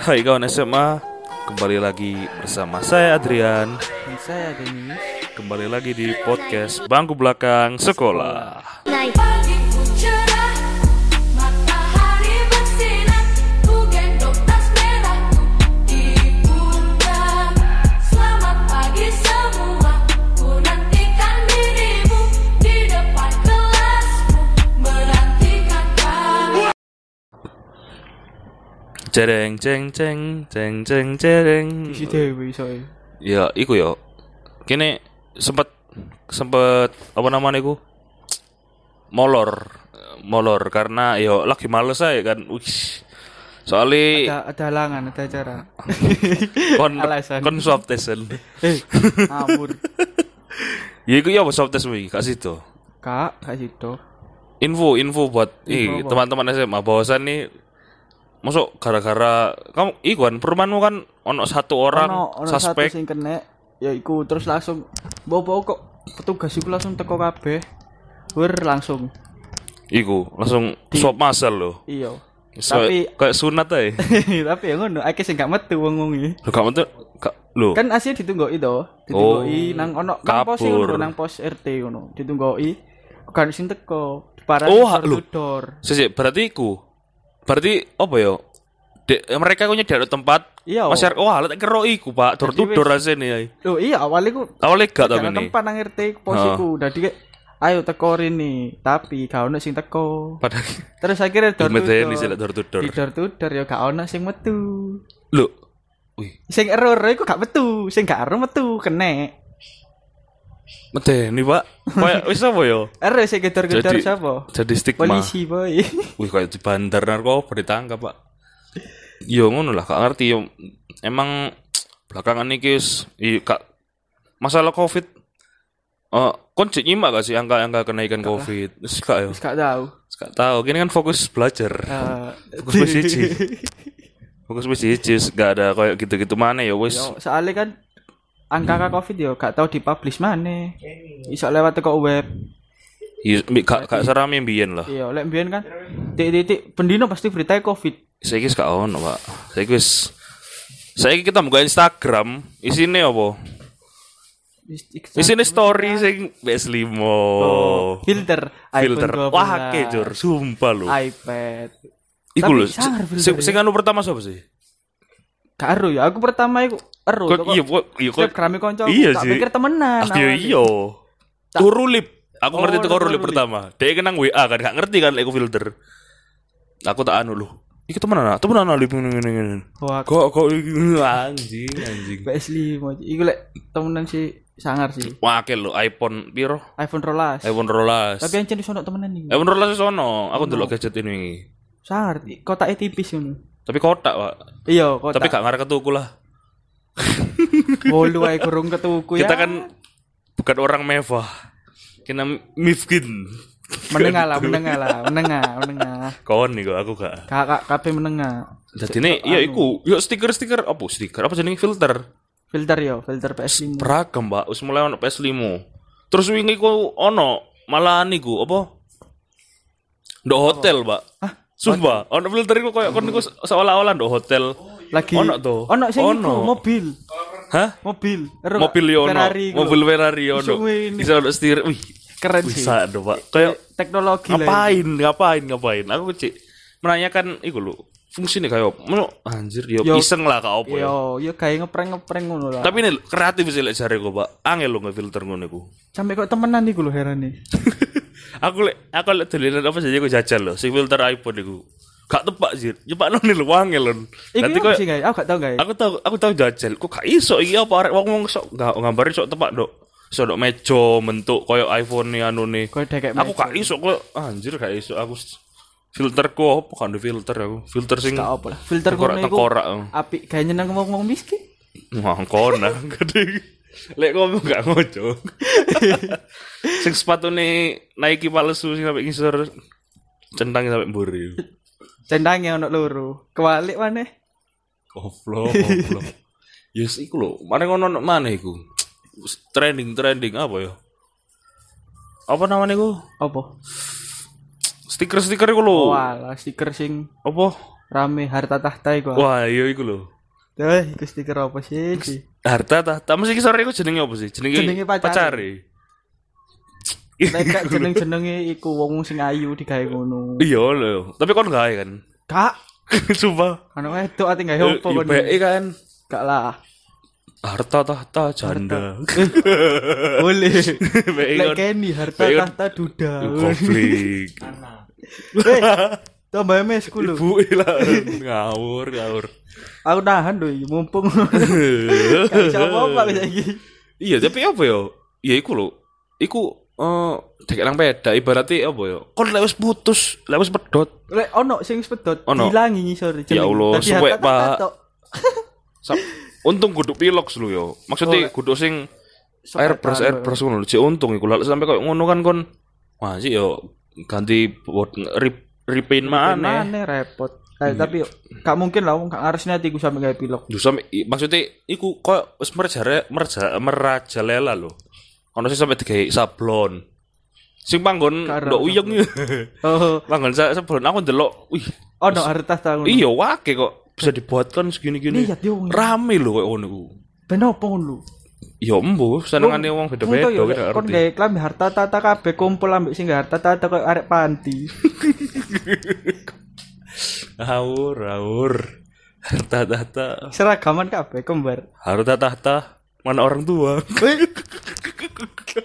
Hai kawan SMA, kembali lagi bersama saya Adrian. Dan saya Denis. Kembali lagi di podcast Bangku Belakang Sekolah. Pagiku Cereng ceng ceng ceng ceng cereng. Isi dewe iso e. Ya, iku yo. Kini sempet sempet apa namanya iku? Molor, molor karena yo lagi males aja kan. Wih. Soalnya Ada ada halangan, ada acara. kon alasan. kon swab tesan. Eh, ngawur. Ya iku ya swab tes wi, kasih tuh. Kak, kak situ. info info buat Info ih, apa? teman-teman SMA bahwasan nih masuk gara-gara kamu iku kan perumahanmu kan ono satu orang Ono ono satu suspek sing kena ya iku terus langsung bawa kok petugas iku langsung teko kabeh. Wer langsung. iku langsung swab masal loh Iya. So, Tapi kayak sunat aja tapi ya ngono, akeh sing gak metu wong-wong iki. lo kamu tuh ka, lo Kan asli ditunggoki to. Ditunggoki Oh, nang ono nang pos ngono, nang pos RT ngono. Ditunggoki kan sing teko. Parah Oh, door lho. to door. Sisi, berarti iku berarti apa yo Dek, mereka punya di tempat Iya. masyarakat wah lek kero iku pak tur aja nih ay. Loh iya awalnya ku awalnya gak tapi nih tempat nang RT posiku. Dadi ayo teko rene, tapi gak ono sing teko. padahal Terus akhirnya door to door. lek door door ya gak ono sing metu. lo wih Sing error iku gak metu, sing gak error metu kene. Medeni pak kayak wis apa yo Error sing gedor-gedor siapa? jadi stigma Polisi boy. Wih kayak di bandar narkoba ditangkap pak. Yo ngono lah, gak ngerti yo. Emang belakangan ini guys, i kak masalah covid. Oh, kon cek nyimak gak sih angka-angka kenaikan covid? Wis gak yo. Wis gak tahu. Wis gak tahu. Kini kan fokus belajar. Eh, Fokus wis siji. Fokus wis wis gak ada kayak gitu-gitu mana ya wis. Yo, soalnya kan angka Covid yo gak tahu dipublish mana. Iso lewat teko web. Iya, gak gak serame mbiyen lah. Iya, lek mbiyen kan titik-titik pendino pasti berita Covid. Saiki wis gak ono, Pak. Saiki wis Saiki kita buka Instagram, isine apa? Isine story sing PS5. Oh, filter filter. iPhone 12. Wah, kejur, sumpah lu. iPad. Iku lho. Sing sing anu pertama siapa sih? Karo ya, aku pertama iku ero. Kok iya, kok iya kok. Snapgrame kanca. Iya tak sih. pikir temenan. Ah, iya iya. Turu lip. Aku Oh, ngerti tuh turu lip lip. pertama. Dia kenang WA kan, gak ngerti kan aku filter. Aku tak anu lu. Iki temenan ah, temenan ah, lip ngene ngene ngene. Kok kok anjing anjing. PS5. Iku lek temenan si sangar sih. Wakil lu iPhone piro? iPhone rolas. iPhone rolas. Tapi yang jenis ono temenan iki. iPhone rolas sono. Aku ndelok gadget ini. Sangar, kotaknya tipis ngono. Tapi kotak, Pak. Iya, kotak. Tapi gak ngarep ketuku lah. bolu ae kurung ketuku ya. Kita kan bukan orang mewah. Kita miskin. menengah lah, menengah lah, menengah, menengah. Kawan nih kok aku gak. Kakak kabeh menengah. Jadi ini ya iku, yuk stiker-stiker apa stiker apa jenenge filter. Filter yo, filter PS5. Beragam, Mbak. Wis mulai ono PS5. Terus wingi ku ono malah niku apa? Ndok hotel, Mbak. Hah? Sumpah, ono filter iku koyo kon niku seolah-olah ndok hotel. Lagi Ono tuh. Ono sing iku, Ono. mobil. Hah? Mobil. Mobil yo ono. Ferrari. Mobil Ferrari ono. Iso ini. Bisa ono setir. Wih, keren sih. bisa dong, Pak. Kayak Teknologi ngapain ngapain ngapain aku cek menanyakan iku lho fungsinya kayak apa anjir yo, Yo. iseng lah kau ya Yo, yo kayak ngeprank-ngeprank ngono lah. tapi ini kreatif sih lek jare kok pak angel lo ngefilter ngono iku sampai kok temenan iku lho heran nih. aku lek aku lek dolinan apa saja aku jajal loh si filter iPhone iku gak tepak sih nyepak nol lo angel lho Iku nanti kok sih? Aku gak tau guys. aku tahu aku tahu jajal kok gak iso iki apa arek wong-wong sok gak gambarin sok tepak dok sok dok mejo bentuk koyo iPhone nih anu nih Kok aku gak iso kok anjir gak iso aku filterku apa kan filter aku filter sing gak apa lah. Filter Tekorak- ngono iku. tekorak. Apik gawe nyeneng ngomong-ngomong miskin. Wah, kona gede. Lek ngomong gak ngojo. sing sepatune Nike palsu sing sampai ngisor centang sampai mburi. Centangnya ono loro. Kewalik maneh. Goblok, goblok. Yes, iku lho. Mana ngono nang mana iku? Trending, trending apa ya? Apa namanya iku? Apa? Stiker-stiker iku lho. Oh, alah stiker sing Apa? rame harta tahta iku. Wah, iya iku lho. Eh, iku stiker apa sih? Harta tahta mesti sore iku jenenge apa sih? Jenenge Jenenge pacare. pacare. Nek gak jeneng-jenenge iku wong sing ayu digawe ngono. Iya lho, tapi kon gawe kan. Kak, Sumpah. ana wedok ati gawe opo Iya, kon? BE kan Gak lah. harta tahta janda. Boleh. BE Lek keni harta tahta duda. konflik. Eh, tambah mes ku lho. Ibu lah ngawur ngawur. Aku nahan lho iki, mumpung. Gak apa-apa saiki. Iya, tapi apa ya? Ya iku lho. Iku eh dek nang peda ibaratnya apa ya? Kon lek wis putus, lek wis pedot. Lek ono sing wis pedot, Ono. dilangi ngisor Ya Allah, suwek, Pak. Untung kudu piloks lho ya. Maksudnya Oh, kudu sing airbrush airbrush ngono lho. Untung iku lek sampai koyo ngono kan kon wah sih yo ganti buat rip repaint mana. Mana repot. Eh, tapi gak mungkin lah wong gak ngaresne atiku sampe gawe pilok. Duh sampe maksudnya iku koyo wis merajare merja merajalela lho. Ono sing sampe digawe sablon. Sing panggon ndok uyeng. Oh, Panggon sa- sablon aku ndelok, wih, ono harta tahta ngono. iya wake kok bisa dibuatkan segini-gini. Yo. Rame lho koyo ngono ku. Ben opo ngono? Ya embu, senengane wong beda-beda yo, kita Kon ngerti. gawe klambi harta tahta kabeh kumpul ambek sing harta tahta koyo arek panti. Haur, haur. Harta tahta, Seragaman kabeh kembar. harta tahta, mana orang tua?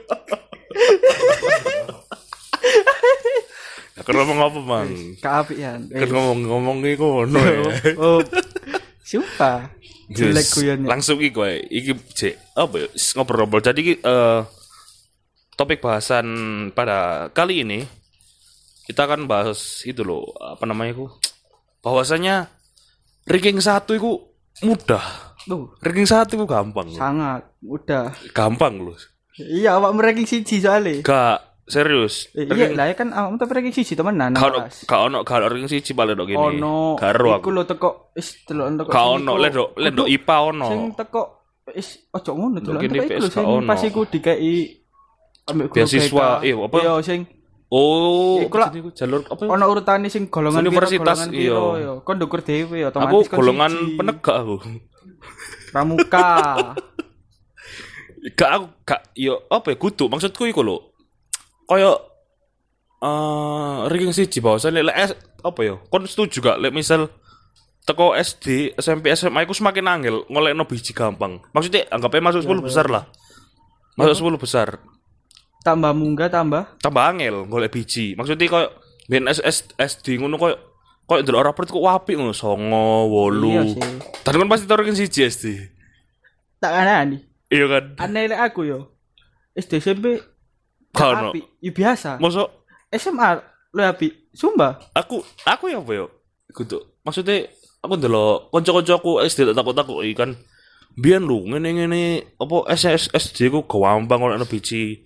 Ya, kan ngomong apa, Mang? Keapian. Kan ngomong-ngomong iku ngono ya. Oh. Sumpah. Jelek Yes, guyon. Langsung iki kowe. Iki cek apa ya? Ngobrol-ngobrol. Jadi iki, eh, topik bahasan pada kali ini kita akan bahas itu loh, apa namanya itu? Bahwasanya ranking satu itu mudah. Tuh, Ranking satu itu gampang loh. sangat mudah. Gampang loh. Iya, awak ranking siji soalnya. Gak serius. Eh, iya lah ya kan awak tapi ranking siji temenan. Gak ono gak ono gak ono ranking siji paling dok gini. Ono. Gak ero Iku aku. lho teko wis delok teko. Gak ono le dok le dok IPA ono. Sing teko wis ojo ngono iku lho PS gak ono. pas iku ambek guru Beasiswa, iya, apa? Iya, sing Oh, Iku lah. jalur apa? ya? ono urutane sing golongan Universitas, iya. yo. Kon ndukur dhewe Aku otomatis kon golongan penegak aku. pramuka. Gak aku gak yo apa ya kudu maksudku iku lho. Kaya eh ranking siji bahwasane lek S- apa ya? Kon setuju gak lek misal teko SD, SMP, SMA iku semakin angel ngolekno biji gampang. Maksudnya anggapnya masuk 10 besar lah. Masuk 10 besar. tambah munggah tambah Tambah angel golek biji. Maksudnya koyo ben SD ngono koyo koyo ndelok raport kok apik ngono 9, Iya 8. sih. Tadi kan pasti tau ranking siji SD. tak aneh Iya kan? aneh aku yo. SD SMP ono. api ya biasa. Mosok? SMA lu api Sumba aku aku ya ya kudu maksudnya aku ndelok kanca-kanca aku SD tak takut-takut iki kan. Biyen lu ngene-ngene apa SS SD ku gampang kalau ana biji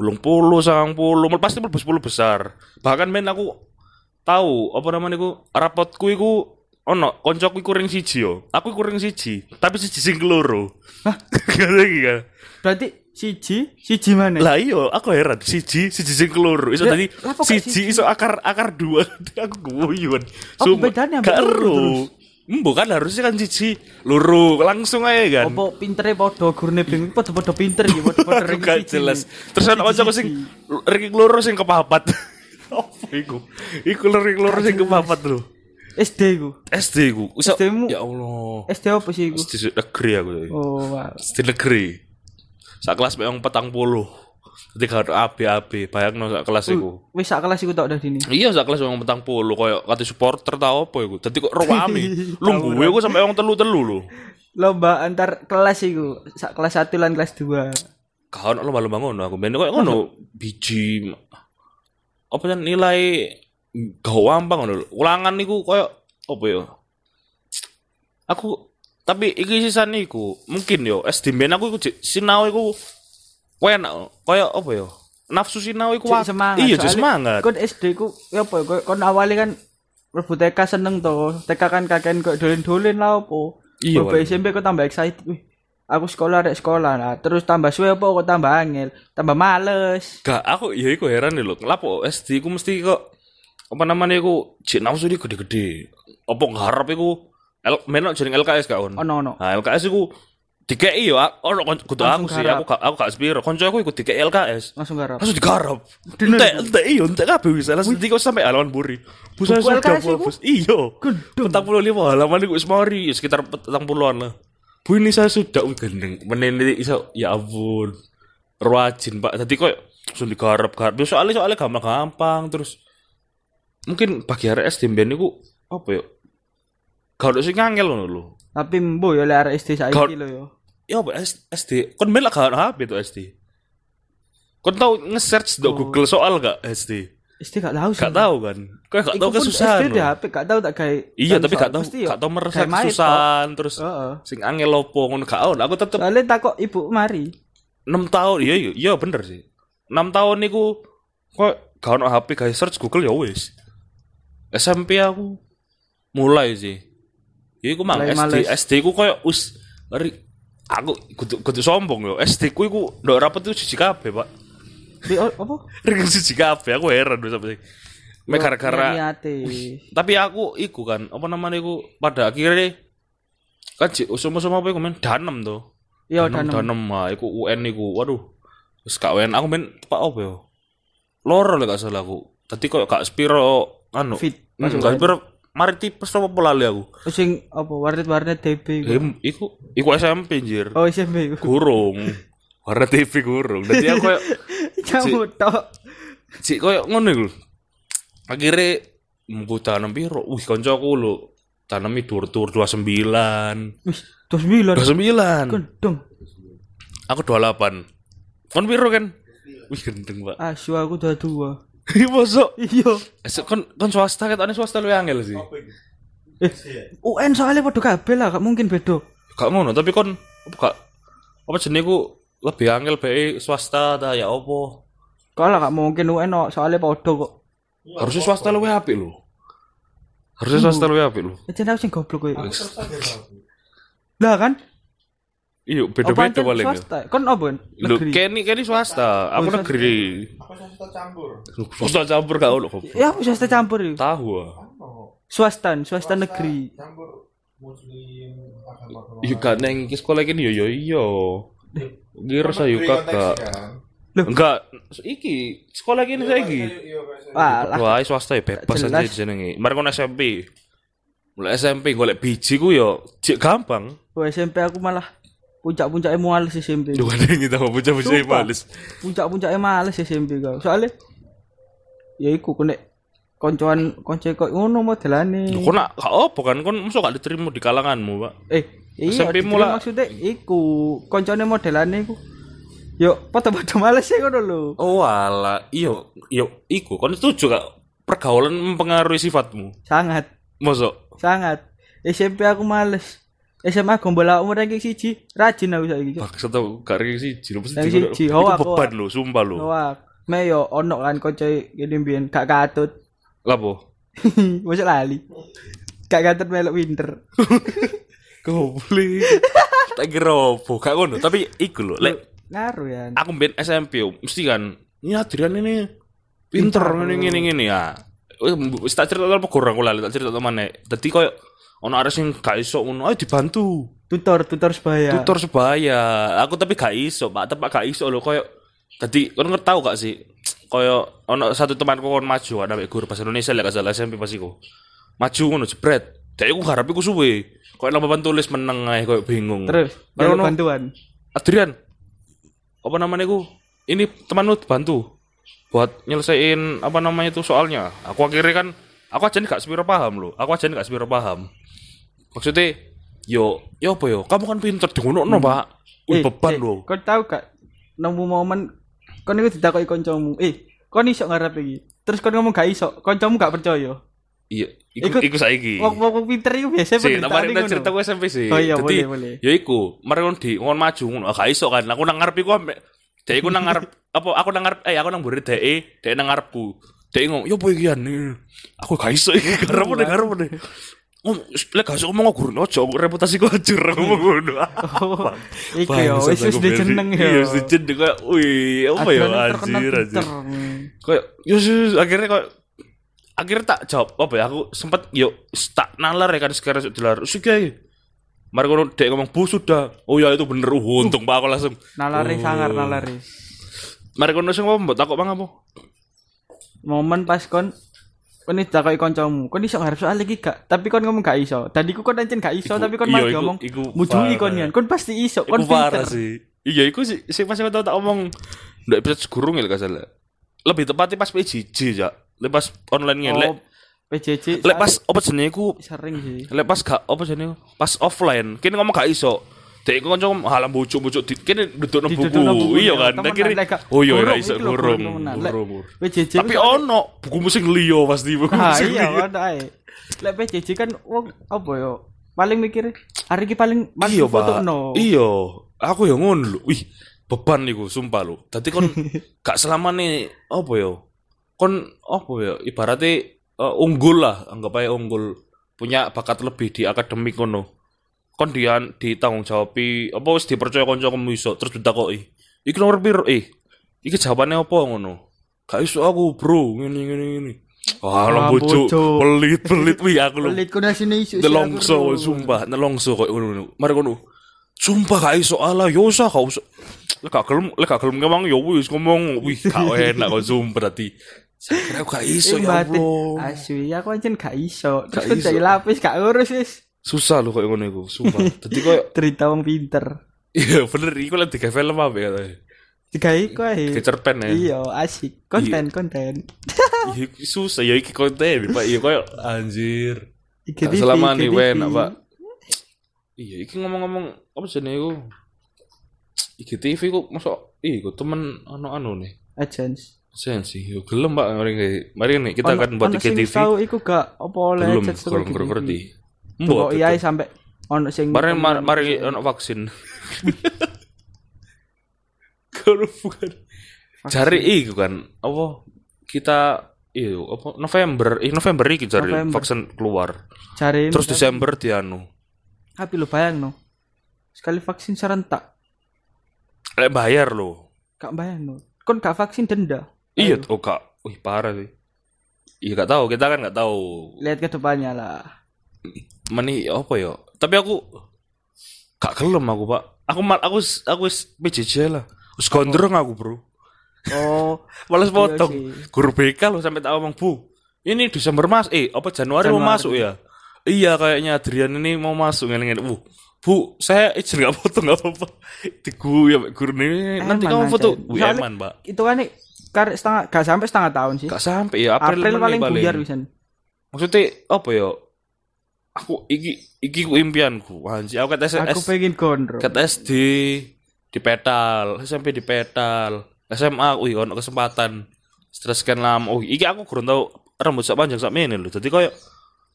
ulung puluh sangang puluh pasti 10 besar. Bahkan men aku tahu apa namanya ku rapotku iku ono koncoku iku ring siji yo. Aku iku ring siji tapi siji sing keloro hah? Iki kan? Berarti siji? Siji mana? Lah iya aku heran. Siji siji sing keloro iso Ya, tadi gak siji iso akar akar dua. Aku guyun Apa bedanya ambek loro terus? Embo kan harusnya kan siji loro. Langsung aja kan? Apa pintere padha gurune bingung padha-padha pinter iki padha-padha gak siji jelas. Terus ana kanca sing ranking loro sing kepapat. Apa iku? Iku ranking loro sing kepapat lho SD ku? SD ku. Iso SD mu- ya Allah. SD apa sih ku? SD negeri aku tuh. Oh wah. SD negeri. Sak kelas memang petang puluh. Ketika ada AB AB bayang sak kelas iku. Wis sak kelas iku tok udah dini? Iya sak kelas wong petang puluh. Koyo kate supporter tau apa iku. Dadi kok rame. Lu gue iku sampe wong telu-telu lho. lomba antar kelas iku. Sak kelas 1 lan kelas 2 Kau lomba-lomba ngono aku. Ben koyo ngono. Biji. Apa kan gampang ngono. lho. Ulangan niku koyo apa ya? Aku tapi iki sisan iku mungkin yo SD ben aku iku sinau iku enak koyo apa ya? Nafsu sinau iku semangat Iya, cek semangat. kon SD ku ya apa kon awalnya kan mlebu TK seneng to TK kan kakean kok dolen-dolen lah apa Iya. SMP kok tambah excited wih aku sekolah rek sekolah nah terus tambah suwe apa kok tambah angel tambah males Gak, aku ya iku heran lho. Lapo SD ku mesti kok apa namanya iku cek nafsu dia gede-gede. Apa ngarep iku L menok jeneng LKS gak on. Ono ono. Nah, LKS iku dikei yo ono kudu aku sih, aku gak aku gak sepiro. Koncoku iku dikei LKS. Langsung garap. Langsung digarap. Entek, entek iya, entek kabeh wis. Langsung dikau sampai halaman buri. Sudah LKS. Iya. Gendeng. Petang puluh lima halaman iku wis mari, sekitar petang puluhan lah. Bu ini saya sudah gendeng. Menini iso ya ampun. Rajin, Pak. Tadi kok langsung digarap garap. Soalnya soalnya gampang gampang terus mungkin bagi hari SD mbiyen niku apa ya? Gak ada sing ngangel ngono lho. Tapi mbo ya lek SD saiki lho yo. Ya apa SD? Kon melak gak HP tuh SD. Kon tau nge-search do Google soal gak SD? SD gak tahu sih. Gak tahu kan? Kau gak tahu kesusahan. SD di. HP gak tahu tak gawe. Iya, tapi gak tahu gak tahu merasa kesusahan terus Heeh. sing angel opo ngono gak ono. Aku tetep Soalnya takok ibu mari. 6 tahun. Iya iya iya bener sih. 6 tahun niku kok gak ono HP guys search Google ya wis. SMP aku mulai sih. Ya iku mang SD. SD ku koyo us aku kudu kudu sombong yo. SD ku iku ndok rapet itu siji kabeh, Pak. Di oh, apa? Ring siji kabeh aku heran wis sampe. Mek gara-gara tapi aku iku kan apa namanya iku pada akhirnya kan usum-usum apa iku men danem tuh Iya danem danem. ah iku UN iku waduh terus kak UN aku men pak apa ya loro lah gak salah aku tadi kok kak Spiro anu Fit, hmm. Spiro mari tipes apa pola lali aku Sing apa warnet-warnet DB iku. Em, iku iku SMP anjir Oh SMP iku. gurung warna TV gurung jadi aku kayak Kamu tok. cik koyo ngono iku akhirnya mbu tanam piro wih koncoku lho tanami dur-dur 29 Wis 29. 29 Gendeng. Aku 28. Kon piro kan? Wih gendeng, Pak. Asu aku 22. Iya, mosok. Iya. Kon kon swasta ketane swasta lu angel sih. Eh, UN soalnya padha kabeh lah, gak mungkin beda. Gak ngono, tapi kon gak apa jenenge ku lebih angel bae swasta ta ya apa? Kalau gak mungkin UN no, soalnya padha kok. Harusnya swasta lu apik lho. Harusnya swasta lu apik lho. Aja aku sing goblok kowe. Lah kan? Iya, beda-beda paling. swasta? Kon apa? Lho, Negeri. Kenny Kenny swasta, aku Oh, negeri. Apa swasta campur? Swasta campur gak ono. Ya aku swasta campur itu. Tahu ah. Swasta, swasta negeri. Campur muslim agama Iya gak neng iki sekolah iki yo yo iya. Saya kakak. Enggak, iki sekolah gini saiki. Wah, lah. Wah, swasta ya bebas aja jenenge. Mari kon SMP. Mulai SMP golek biji ku yo cek gampang. Oh, SMP aku malah puncak-puncaknya males SMP. Kan yang kita mau Sumpah. males. Puncak-puncaknya males SMP kau. Soalnya ya iku kene koncoan konco kok ngono modelane. Lu kok nak gak apa kan kon mesti gak diterima di kalanganmu, Pak. Eh, iya SMP mula- maksudnya iku koncone modelane iku. Yo, padha-padha males ya ngono lho. Oh alah, iyo, iyo, iku kon setuju gak pergaulan mempengaruhi sifatmu? Sangat, Mosok sangat. SMP aku males. SMA gombal umur ranking siji, rajin aku saiki. Paksa tau gak ring siji lho mesti siji, Iku hoak, beban hoak. lho, sumpah lho. Wah, me yo ono kan konco gini mbiyen gak katut. Lapo? Masa lali. Gak katut melok winter. Goblok. Tak kira apa, gak ngono, tapi iku lho, lek Ngaruh ya. aku mbien SMP mesti kan ini Adrian ini pinter ngene ngene ngene ya. Wis tak cerita apa kurang kula tak cerita mana. Dadi koyo ono arek sing gak iso ngono, ayo dibantu. Tutor, tutor sebaya. Tutor sebaya. Aku tapi gak iso, Pak. Tepak gak iso lho koyo Tadi kon ngerti tau gak sih? Koyo ono satu temanku kon maju ada guru bahasa Indonesia lek gak salah SMP pas iku. Maju ngono jebret. Dek iku garap iku suwe. Koyo nang papan tulis meneng ae koyo bingung. Terus, ono, bantuan. Adrian. Apa namanya ku? Ini temanmu bantu buat nyelesain apa namanya itu soalnya. Aku akhirnya kan aku aja nih gak sepiro paham loh. Aku aja nih gak sepiro paham. Maksudnya yo yo apa yo? Kamu kan pinter di ngono Pak. Wih, beban eh, loh. Kau tahu gak nemu momen kon iku ditakoki kancamu. Eh, kon iso ngarep iki. Terus kon ngomong gak iso, kancamu gak percaya. Iya, iku, Iku- saiki. Wong-wong pinter iku biasa Sih, kemarin ngono. cerita gue SMP sih. Oh iya, Jadi, boleh, boleh. Ya iku, mari kon di ngon maju ngono. Gak iso kan. Aku nang ngarep iku Dek iku nang ngarep apa aku nang ngarep eh aku nang mburi dek dek nang ngarepku. Dek ngomong, "Yo boy iki an." Aku gak iso iki karep deh karep deh. Ngomong, lek gak iso ngomong guru ojo reputasiku hancur ngomong ngono. Oh, iku ya wis wis dijeneng ya. Iya, wis dijeneng kayak wih, apa ya terkenal anjir anjir. Kayak yo yo, akhirnya kayak akhirnya tak jawab apa ya aku sempat yuk tak nalar ya kan sekarang dilar sih kayak Mari kono dek ngomong bu sudah. Oh ya itu bener. Uh, untung pak aku langsung. Nalari sangar nalari. Mari kono sing ngomong mbok takok bang apa? Momen pas kon kon iki takoki kancamu, kon iso ngarep soal iki gak? Tapi kon ngomong gak iso. Tadi ku kon ancen gak iso, Iku- tapi kon iya, malah iku- ngomong parah. kon yan. Kon pasti iso, Iku kon parah pinter. sih. Iya, iku sih sing pas tau tak omong ndak episode gurung ya gak salah. Lebih tepatnya pas PJJ ya. Lepas online Oh, ngelek. PJJ. Lek pas apa jenenge iku sering sih. lek pas gak apa jenenge pas offline kene ngomong gak iso. Dek iku kanca halam bujuk-bujuk di kene dudukno Didudukno buku. Iya ya. kan. Lek gak- oh iya gak iso gurung. PJJ Tapi ku soalnya- ono buku musik liyo pasti buku Ah musik iya liyo. kan ae. Lek PJJ kan wong apa yo? Paling mikir hari iki paling paling Iya, foto no. Iya, aku yang ngono lho. Wih, beban niku sumpah lho. Dadi kon gak selamane apa ya? Kon apa ya? Ibaratnya eh, unggul lah, anggap aja unggul punya bakat lebih di akademik ngono. Kon dia ditanggung jawabi apa wis dipercaya kanca kamu iso terus ditakoki. Iki nomor piro? Eh, iki jawabannya apa ngono? Gak iso aku, Bro. Ngene ngene ngene. Wah, lah bojo. Pelit pelit wih aku lho. Pelit kono sini isu. Nelongso sumpah, nelongso kok ngono. Mari kono. Sumpah gak iso ala yo usah gak usah. Lek gak gelem, lek gak gelem ngomong yo wis ngomong wih gak enak kok sumpah berarti. Saya kira aku gak iso ya Allah. Asli aku ancen gak iso. Terus iso. cari lapis gak urus wis. Susah lho kok ngono iku, sumpah. Dadi koyo Cerita wong pinter. iya bener iku lek digawe film apa ya. Digawe ku ae. Digawe cerpen ya. Iya, asik. Konten, konten. Iya iki susah ya iki konten Pak. Iya koyo anjir. IGTV, selama nih enak, Pak. Iya, iki ngomong-ngomong apa sih iku? IGTV ku masuk iku temen anu-anu nih. Agents. Sensi, yo gelem Pak mari mari nih kita akan buat IGTV. Tahu iku gak apa oleh Belum, kurang kurang ngerti. Mbok Mbok iya sampai ono sing Mari mari, ono vaksin. Kalau bukan cari iku kan apa kita iyo apa November eh November iki cari vaksin keluar. cari Terus Desember dianu. Tapi lu bayang no. Sekali vaksin serentak, Lek bayar lo. gak bayang no. Kon gak vaksin denda. Iya, oh kak, wih parah sih. Iya gak tahu, kita kan gak tahu. Lihat ke depannya lah. Meni apa ya? Tapi aku gak gelem aku pak. Aku mal, aku aku PJJ lah. Wis gondrong aku bro. Oh, Males Iya potong. sih. Guru BK lo sampai tak ngomong bu. Ini Desember mas, eh apa Januari, mau Januari. masuk ya? Iya kayaknya Adrian ini mau masuk ngene Bu, bu, saya izin nggak foto nggak apa-apa. Digu ya guru ini nanti kamu foto. Soalnya- eman pak. itu kan nih kar setengah gak sampai setengah tahun sih. Gak sampai ya April, April, paling buyar bisa. Maksudnya apa ya? Aku iki iki ku impianku. Anjir, aku kata Aku pengen gondrong. kata SD di petal, SMP di petal, SMA wih ono kesempatan. Stres kan lama. Oh, iki aku kurang tahu rambut sak panjang sak mene lho. Dadi koyo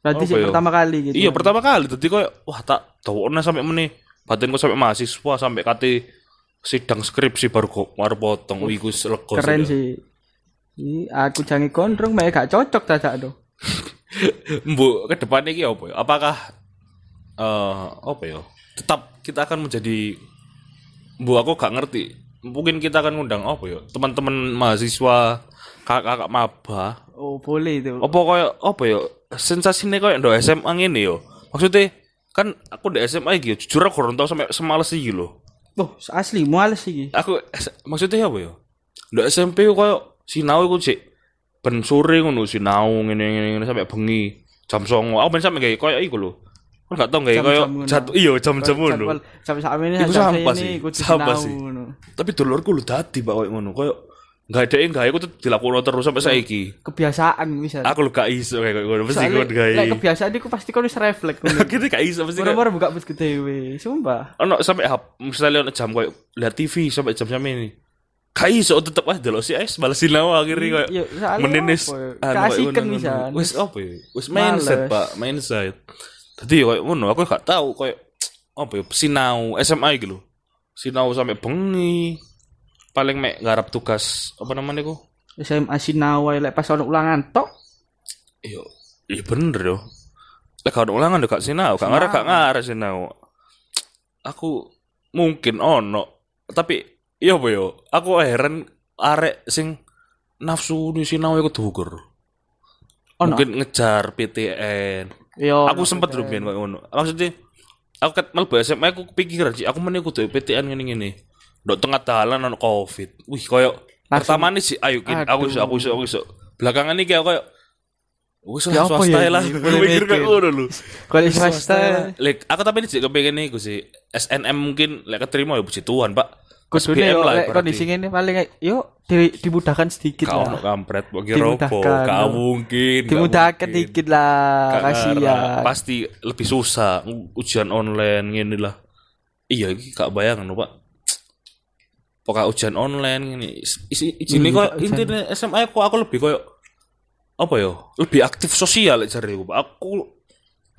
Berarti sih ya? pertama kali gitu. iya pertama kali dadi koyo wah tak tawone sampai meneh. Batinku sampai mahasiswa sampai kate sidang skripsi baru kok baru potong. Wih, lega Keren sih. Ih, aku jangan gondrong, mek gak cocok dadak do. Mbok ke depan iki apa ya? Apakah eh apa ya? Tetap kita akan menjadi Mbok aku gak ngerti. Mungkin kita akan ngundang apa ya? Teman-teman mahasiswa kakak-kakak maba. Oh, boleh itu. Apa koyo apa ya? Sensasine koyo ndo SMA ngene yo. Maksudnya kan aku di SMA yo, jujur aku kurang tau sampai semales iki lho. Oh, asli males iki. Aku maksudnya apa ya? Ndo SMP koyo sinau iku sik ben sore ngono sinau ngene ngene sampai bengi jam 09.00. Aku ben sampe gawe koyo iku lho. Kan gak tau gawe koyo jatuh iya jam-jam ngono. Sampai saat ini Iku sampah sih, sampah sih. Tapi dulurku lho dadi Pak koyo ngono. Koyo gak ada yang gawe aku tuh dilakukan terus sampai saiki. Kebiasaan bisa. Aku lho gak iso kayak ngono mesti kon gawe. lek kebiasaan iku pasti kau wis refleks ngono. Kita gak iso mesti Moro-moro buka bus dewe, sumpah. ono sampai hap misalnya ono jam koyo lihat TV sampai jam-jam ini. Gak iso tetep aja delok si es balas sinau akhirnya koyo Iya, soalnya meninis apa ya? anu, bisa. Wis apa ya? Wis mindset. Pak, mindset. Tadi koyo ngono, aku gak tahu koyo apa ya sinau SMA iki lho. Sinau sampai bengi. Paling mek garap tugas apa namanya iku? SMA sinawai lek pas ono ulangan tok. Iya, iya bener yo. Lek kalau ulangan gak sinau, gak ngarep gak ngarep sinau. Aku mungkin ono, tapi iya apa yo? Aku heran arek sing nafsu di sinau iku dukur. Ono. mungkin ngejar PTN Yo. aku sempet biyen koyo ngono maksudnya aku ket mlebu SMA aku kepikiran sih aku meneh kudu PTN ngene-ngene ndok tengah dalan ono covid wih koyo pertama nih sih ayo kin aku iso aku iso aku iso belakangan ini kayak koyo wis Ya lah swasta ya lah ini? gue Boleh mikir kayak mikir. ngono lho Kalau swasta Lek, aku tapi ini sih kepengen nih gue sih SNM mungkin lek keterima ya puji Tuhan pak kudune yo lah lek kondisi ngene paling yo di, dimudahkan sedikit Kau lah. kampret kok kira apa? Dimudahkan, Kau mungkin. Dimudahkan mungkin. dikit lah, ngarep. kasihan. Pasti lebih susah ujian online ngene lah. Iya iki gak bayang no, Pak. Pokok ujian online Izine Iya, kok intine SMA kok aku lebih koyo apa ya? Lebih aktif sosial jare aku. Aku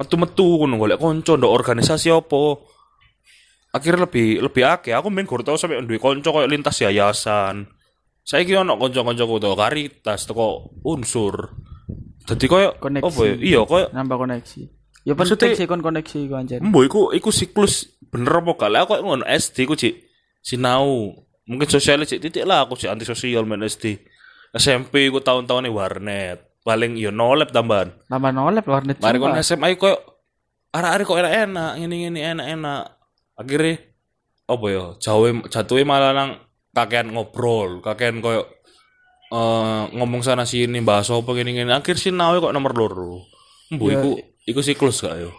metu-metu ngono golek kanca ndok organisasi apa. Akhirnya lebih lebih akeh. Aku main guru tau sampe duwe kanca koyo lintas yayasan. Saiki ono kanca-kancaku to Karitas teko unsur. Dadi koyo Koneksi. apa ya? Iya koyo Nambah koneksi. Ya penting sih kon koneksi iku anjen. Mbok iku iku siklus bener apa gak? Lah aku ngono SD ku Cik. Sinau. Mungkin sosial Cik titik lah aku Cik anti sosial main SD. SMP ku tahun-tahun warnet. Paling yo nolep tambahan. Nambah nolep warnet. Mari kon. SMA koyo arek-arek kok enak-enak, ngene-ngene enak-enak. Akhirnya apa ya? Jauhe jatuhe malah nang kakean ngobrol, kakean koyo eh ngomong sana sini bahas apa gini-gini. Akhir sinau kok nomor loro. Mbok Ya, iku iku siklus gak yo?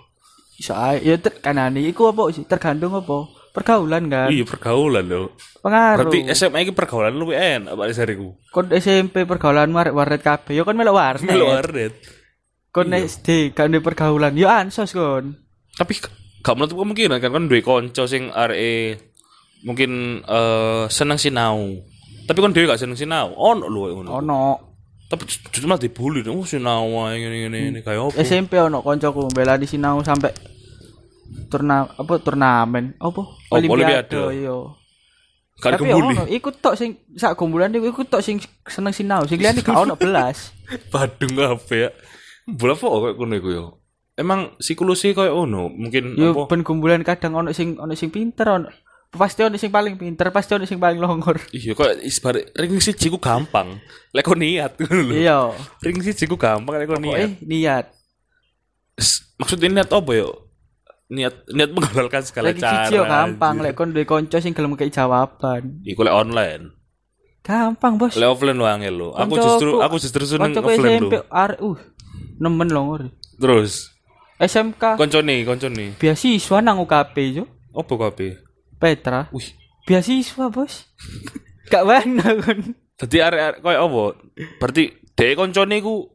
Iso. Ya ter kanane iku apa sih? Tergantung apa? Pergaulan kan. Iya pergaulan loh. Pengaruh. Berarti SMA ini pergaulan lu enak Pak Sariku. kon SMP pergaulanmu arek warnet kabeh. Ya kon melok warnet. Melo warnet. Kon SD kan di pergaulan. Ya ansos kon. Tapi gak menutup kemungkinan kan kan duwe kanca sing areke mungkin eh seneng sinau. Tapi kan dhewe gak seneng sinau. Ono lho ngono. Ono. Tapi justru malah dibully. Oh sinau ae ngene-ngene ngene kayak apa? SMP ono koncoku bela di sinau sampai turna apa turnamen apa Oh, Olimpiade. iya Gak tapi ono ikut tok sing sak kumpulan iku ikut tok sing seneng sinau sing liyane gak ono belas Badung apa ya? Bola apa kayak ngono iku yo. Emang siklusnya kayak ngono, mungkin yo apa? ben kumpulan kadang ono sing ono sing pinter ono pasti ono sing paling pinter pasti ono sing paling longor Iya kok isbar ring siji ku gampang. Lek kok niat ngono lho. iya Ring siji ku gampang lek kok niat. eh niat maksudnya niat apa yo? Niat niat menghalalkan segala lagi cara. yo gampang lek kon duwe kanca sing gelem kei jawaban Iku lek online. gampang bos Lek offline lu angel lo. Aku justru aku justru seneng offline SMP lo. arek uh nemen longor Terus SMK koncone koncone. beasiswa nang UKP yo Apa kabeh? Petra Wih, beasiswa bos gak mana kon dadi arek-arek koyo apa? Berarti dhek koncone iku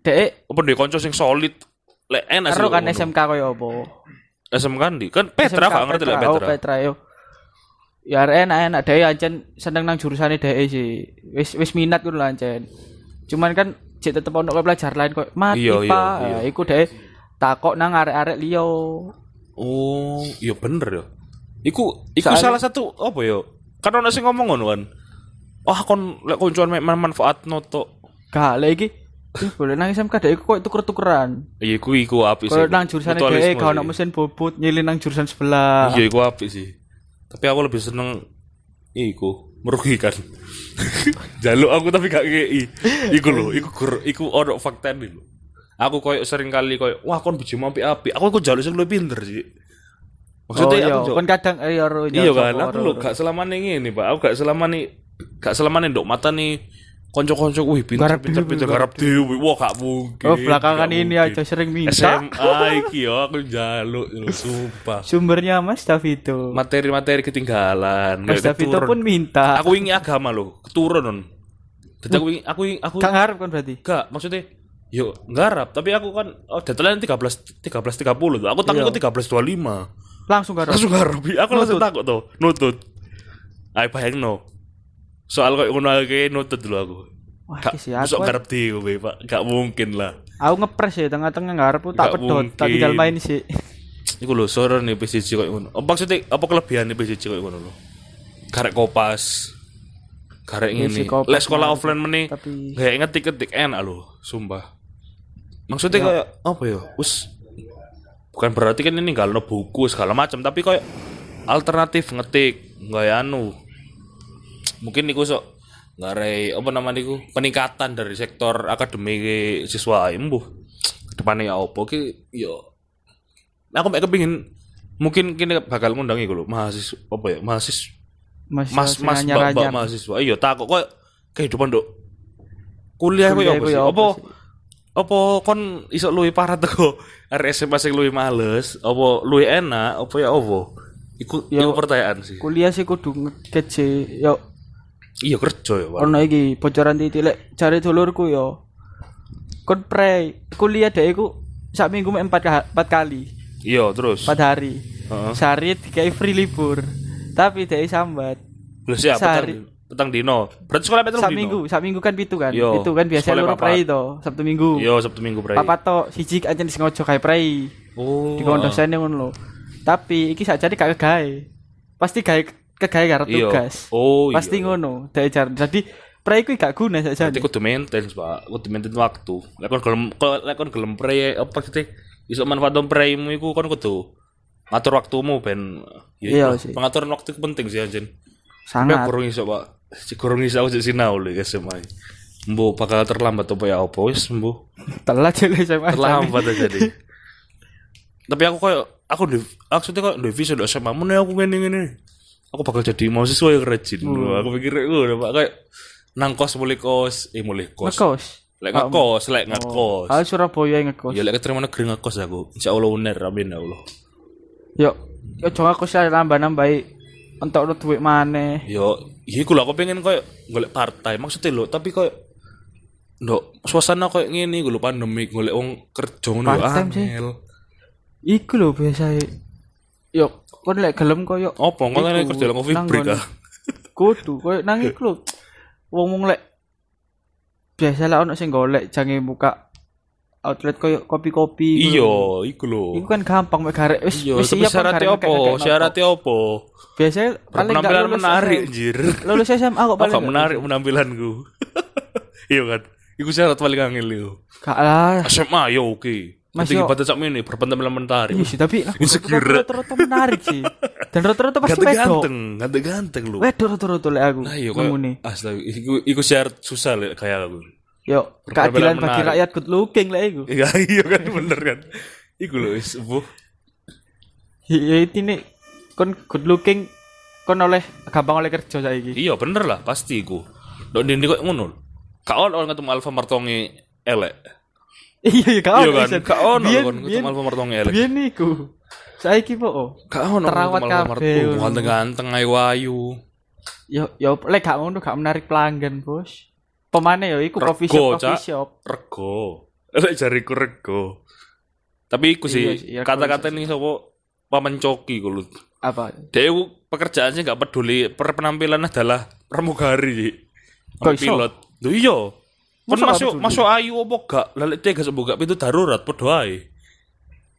dek apa dhek kanca sing solid. Lek enak sih karo kan ngono. SMK koyo apa SMK ndi? Kan Petra gak ngerti lek oh Petra. Petra yo ya enak enak dek ancen seneng nang jurusane dek sih wis wis minat kuwi lho ancen cuman kan cek tetep ono pelajar lain koyo mat Iya, IPA iya, ya, iku dek takok nang arek-arek liya Oh, iya bener ya. Iku iku Soalnya- salah satu apa ya? Kan ono sing ngomong ngono kan. Wah, kon lek koncoan mek manfaatno to. gak lek iki Ih, boleh nang SMK dek iku koyo tuker-tukeran Iya, iku iku apik sih. koyo nang Mutualisme dek gak ono sih. mesin bobot nyilin nang jurusan sebelah Iya, iku apik sih. Tapi aku lebih seneng iku merugikan. Jaluk aku tapi gak ngei. Iku lho, iku gur, iku ono fakta lho. Aku koyo sering kali koyo wah kon biji api api. Aku kok jaluk sing luwih pinter sih. Maksudnya oh, iya. aku kon kadang eh, iya Iya kan, aku ro. gak selama nih ini pak, aku gak selama nih, gak selama nih dok mata nih, konco-konco, wih pinter Garap pinter pinter garap dewi, wah gak mungkin. Oh, belakangan gak ini aja sering minta. SMA iki yo, aku jaluk, lho, sumpah. Sumbernya Mas Davito. Materi-materi ketinggalan. Mas Davito pun minta. Aku ingin agama loh, keturun. Jadi aku ingin, aku ingin, aku Gak ngarep kan berarti. gak maksudnya. Yo, garap, tapi aku kan oh deadline 13 13.30 tuh. Aku Iya. takut 13.25. Langsung garap. langsung garap aku langsung takut tuh nutut ayo bayang no soal kayak ngono lagi nutut dulu aku Wah, gak iki sih aku. garap dewe pak gak mungkin lah Aku ngepres ya tengah-tengah ngarep tak Gak pedot, tak tinggal main sih. Iku lho sore nih PCC kayak ngono. Apa maksudnya apa kelebihan nih PCC kayak ngono lho? Karek kopas. Karek Iya ngene. Les sekolah offline meneh. tapi- Kayak ngetik-ngetik enak lho, sumpah. Maksudnya Ya. kayak apa ya? Us bukan berarti kan ini nggak buku segala macam, tapi kayak alternatif ngetik, nggak ya anu. Mungkin niku sok ngarai apa namanya iku peningkatan dari sektor akademik siswa embuh depannya ya opo ki? Yo aku mek kepingin mungkin kini bakal ngundang iku lho mahasiswa apa ya mahasiswa Mas mas mas mbak mbak mahasiswa. Iya takut kok kehidupan dok. Kuliah kok ya apa sih? apa apa kon iso luwih parah teko RSM sing luwih males apa luwih enak apa ya apa? Iku iku pertanyaan sih. kuliah sih kudu ngeket sih yo iya kerja ya Pak ono iki bocoran titik lek cari dulurku yo kon pre kuliah deh iku sak minggu mek empat, empat kali iya terus empat hari Heeh. sehari dikai free libur tapi deh sambat Lah siap Sehari. petang, dino. Berarti sekolah petang sak dino. minggu sak minggu kan pitu kan Yo, itu kan biasanya papat. prei to sabtu minggu Yo Sabtu Minggu bray. papat to siji aja disengaja kayak prei Oh. di kawan dosen ngono lho tapi iki sakjane gak kegawe pasti gawe kegawe karo Iya. tugas Oh, iya. pasti ngono dari jar jadi prei ku gak guna Berarti sakjane kudu maintenance, Pak. Kudu maintenance waktu. Lek kon gelem lek kon gelem pre apa sih? Iso manfaatkan premu iku kon kudu ngatur waktumu ben Iya iku. sih. Pengaturan waktu itu penting sih anjen. Tapi sangat aku kurang iso, Pak. Kurang iso aku jadi sinau lho guys SMA. Mbo bakal terlambat apa ya apa wis mbo. telat jele SMA Terlambat aja deh. Tapi aku koyo aku di maksudnya kok di visa udah SMA mana aku ngene ngene. Aku bakal jadi mahasiswa yang rajin. Wah, Aku pikir gue Pak kayak nang kos mulai kos, eh mulai kos. ngekos Lek ngekos, lek ngekos. ah Surabaya ngekos Ya lek keterima negeri ngekos aku. Insyaallah uner amin ya Allah. yo yo jangan ngekos ya nambah nambahi entok lu duit maneh Yo, iya lho aku pengen koyo golek part time maksudnya lho, tapi koyo Ndok, suasana ngene iku lho pandemi golek wong kerja ngono sih. angel. iku lho biasa yo kon lek gelem koyo kok ngene Iku, kerja nang coffee break ah? kudu koyo nang iku lho wong wong lek biasa lah ono sing golek jange buka outlet koyo kopi-kopi Iya, iku lho. Iku kan gampang mek garek wis Iya, wis tapi siap kan syaratnya ngekek-ngekek Syaratnya apa? Biasanya paling Penampilan lulus menarik, anjir. Lulus SMA kok paling gak gak menarik penampilanku. Iya kan? Iku syarat paling angel yo. Gak lah. SMA yo oke. Mas, yo- pada sak ini berpenampilan menarik. Iya sih, tapi aku Insecure. rata-rata menarik sih. Dan rata-rata pasti wedok. Ganteng-ganteng, ganteng-ganteng lu. Wedok rata-rata lek aku. Nah, iya Ngomongnya. kok. Astaga, iku iku syarat susah lek kayak aku. Yo, keadilan bagi rakyat good looking lah iku. Iya, iya kan bener kan. Iku lho wis bu. Ya itu nih kon good looking kon oleh gampang oleh kerja saiki. Iya bener lah pasti iku. Dok ndi kok ngono. On orang ketemu Alfa Martongi elek. Iya iya kau Iya kan? Kak on kon ketemu Alfa Martongi elek. Biyen niku. Saiki po. oh. Kak on Terawat kabeh. Ganteng-ganteng ayu-ayu. Yo yo lek gak ngono gak menarik pelanggan, Bos. Pemane yo iku coffee shop, coffee shop. Rego. Elek jariku rego. Tapi iku Iya sih sih, iya, kata-kata nih sapa paman coki kulo. Apa? Dia iku pekerjaannya nggak peduli per penampilan adalah pramugari pilot. Loh iya. Masa nggak masuk masuk ayu apa gak? Lalu dia gak buka pintu darurat podo ae.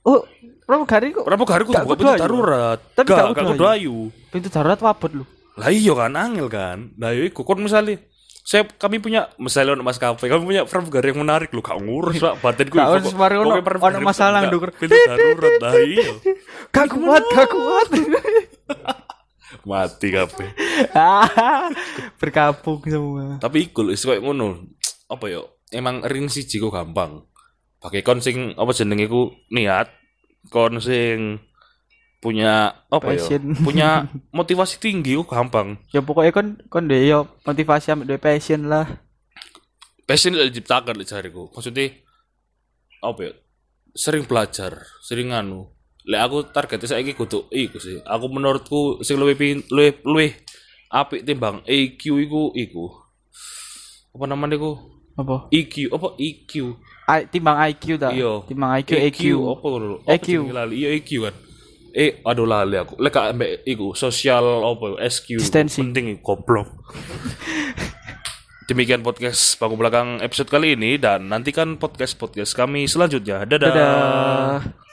Oh, pramugari kok Pramugari Gak buka pintu darurat. Tapi gak gak gak kudu ayu. pintu darurat wabot lu. Lah iya kan angel kan. Lah iya iku kon misalnya saya kami punya misalnya untuk mas kafe kami punya pramugari yang menarik lu gak ngurus pak batin gue Gak urus, mari ono- ono masalah ndukur. pintu darurat lah iya Gak kuat, gak kuat. mati kafe Ah, Berkabung semua. tapi iku lho is koyo ngono apa yo emang ring siji ku gampang. Pakai kon sing apa jenenge ku niat kon sing punya apa yo Passion. punya motivasi tinggi ku gampang. Ya pokoknya kon kon deh yo motivasi ambek duwe passion lah. passion itu diciptakan lek jariku maksudnya apa ya sering belajar sering anu. Lek aku targetnya saiki kudu iku sih. Aku menurutku sing luwih pin- luwih luwih apik timbang EQ iku iku. Apa namanya iku Apa? EQ apa EQ I, timbang IQ ta? Iya. Timbang IQ, EQ. apa ngono? EQ. jenenge lali? Iya EQ kan. Eh, aduh lali aku. Lek gak ambek iku sosial apa SQ. Distancing. Penting goblok. Demikian podcast Panggung Belakang episode kali ini dan nantikan podcast-podcast kami selanjutnya. Dadah. Dadah.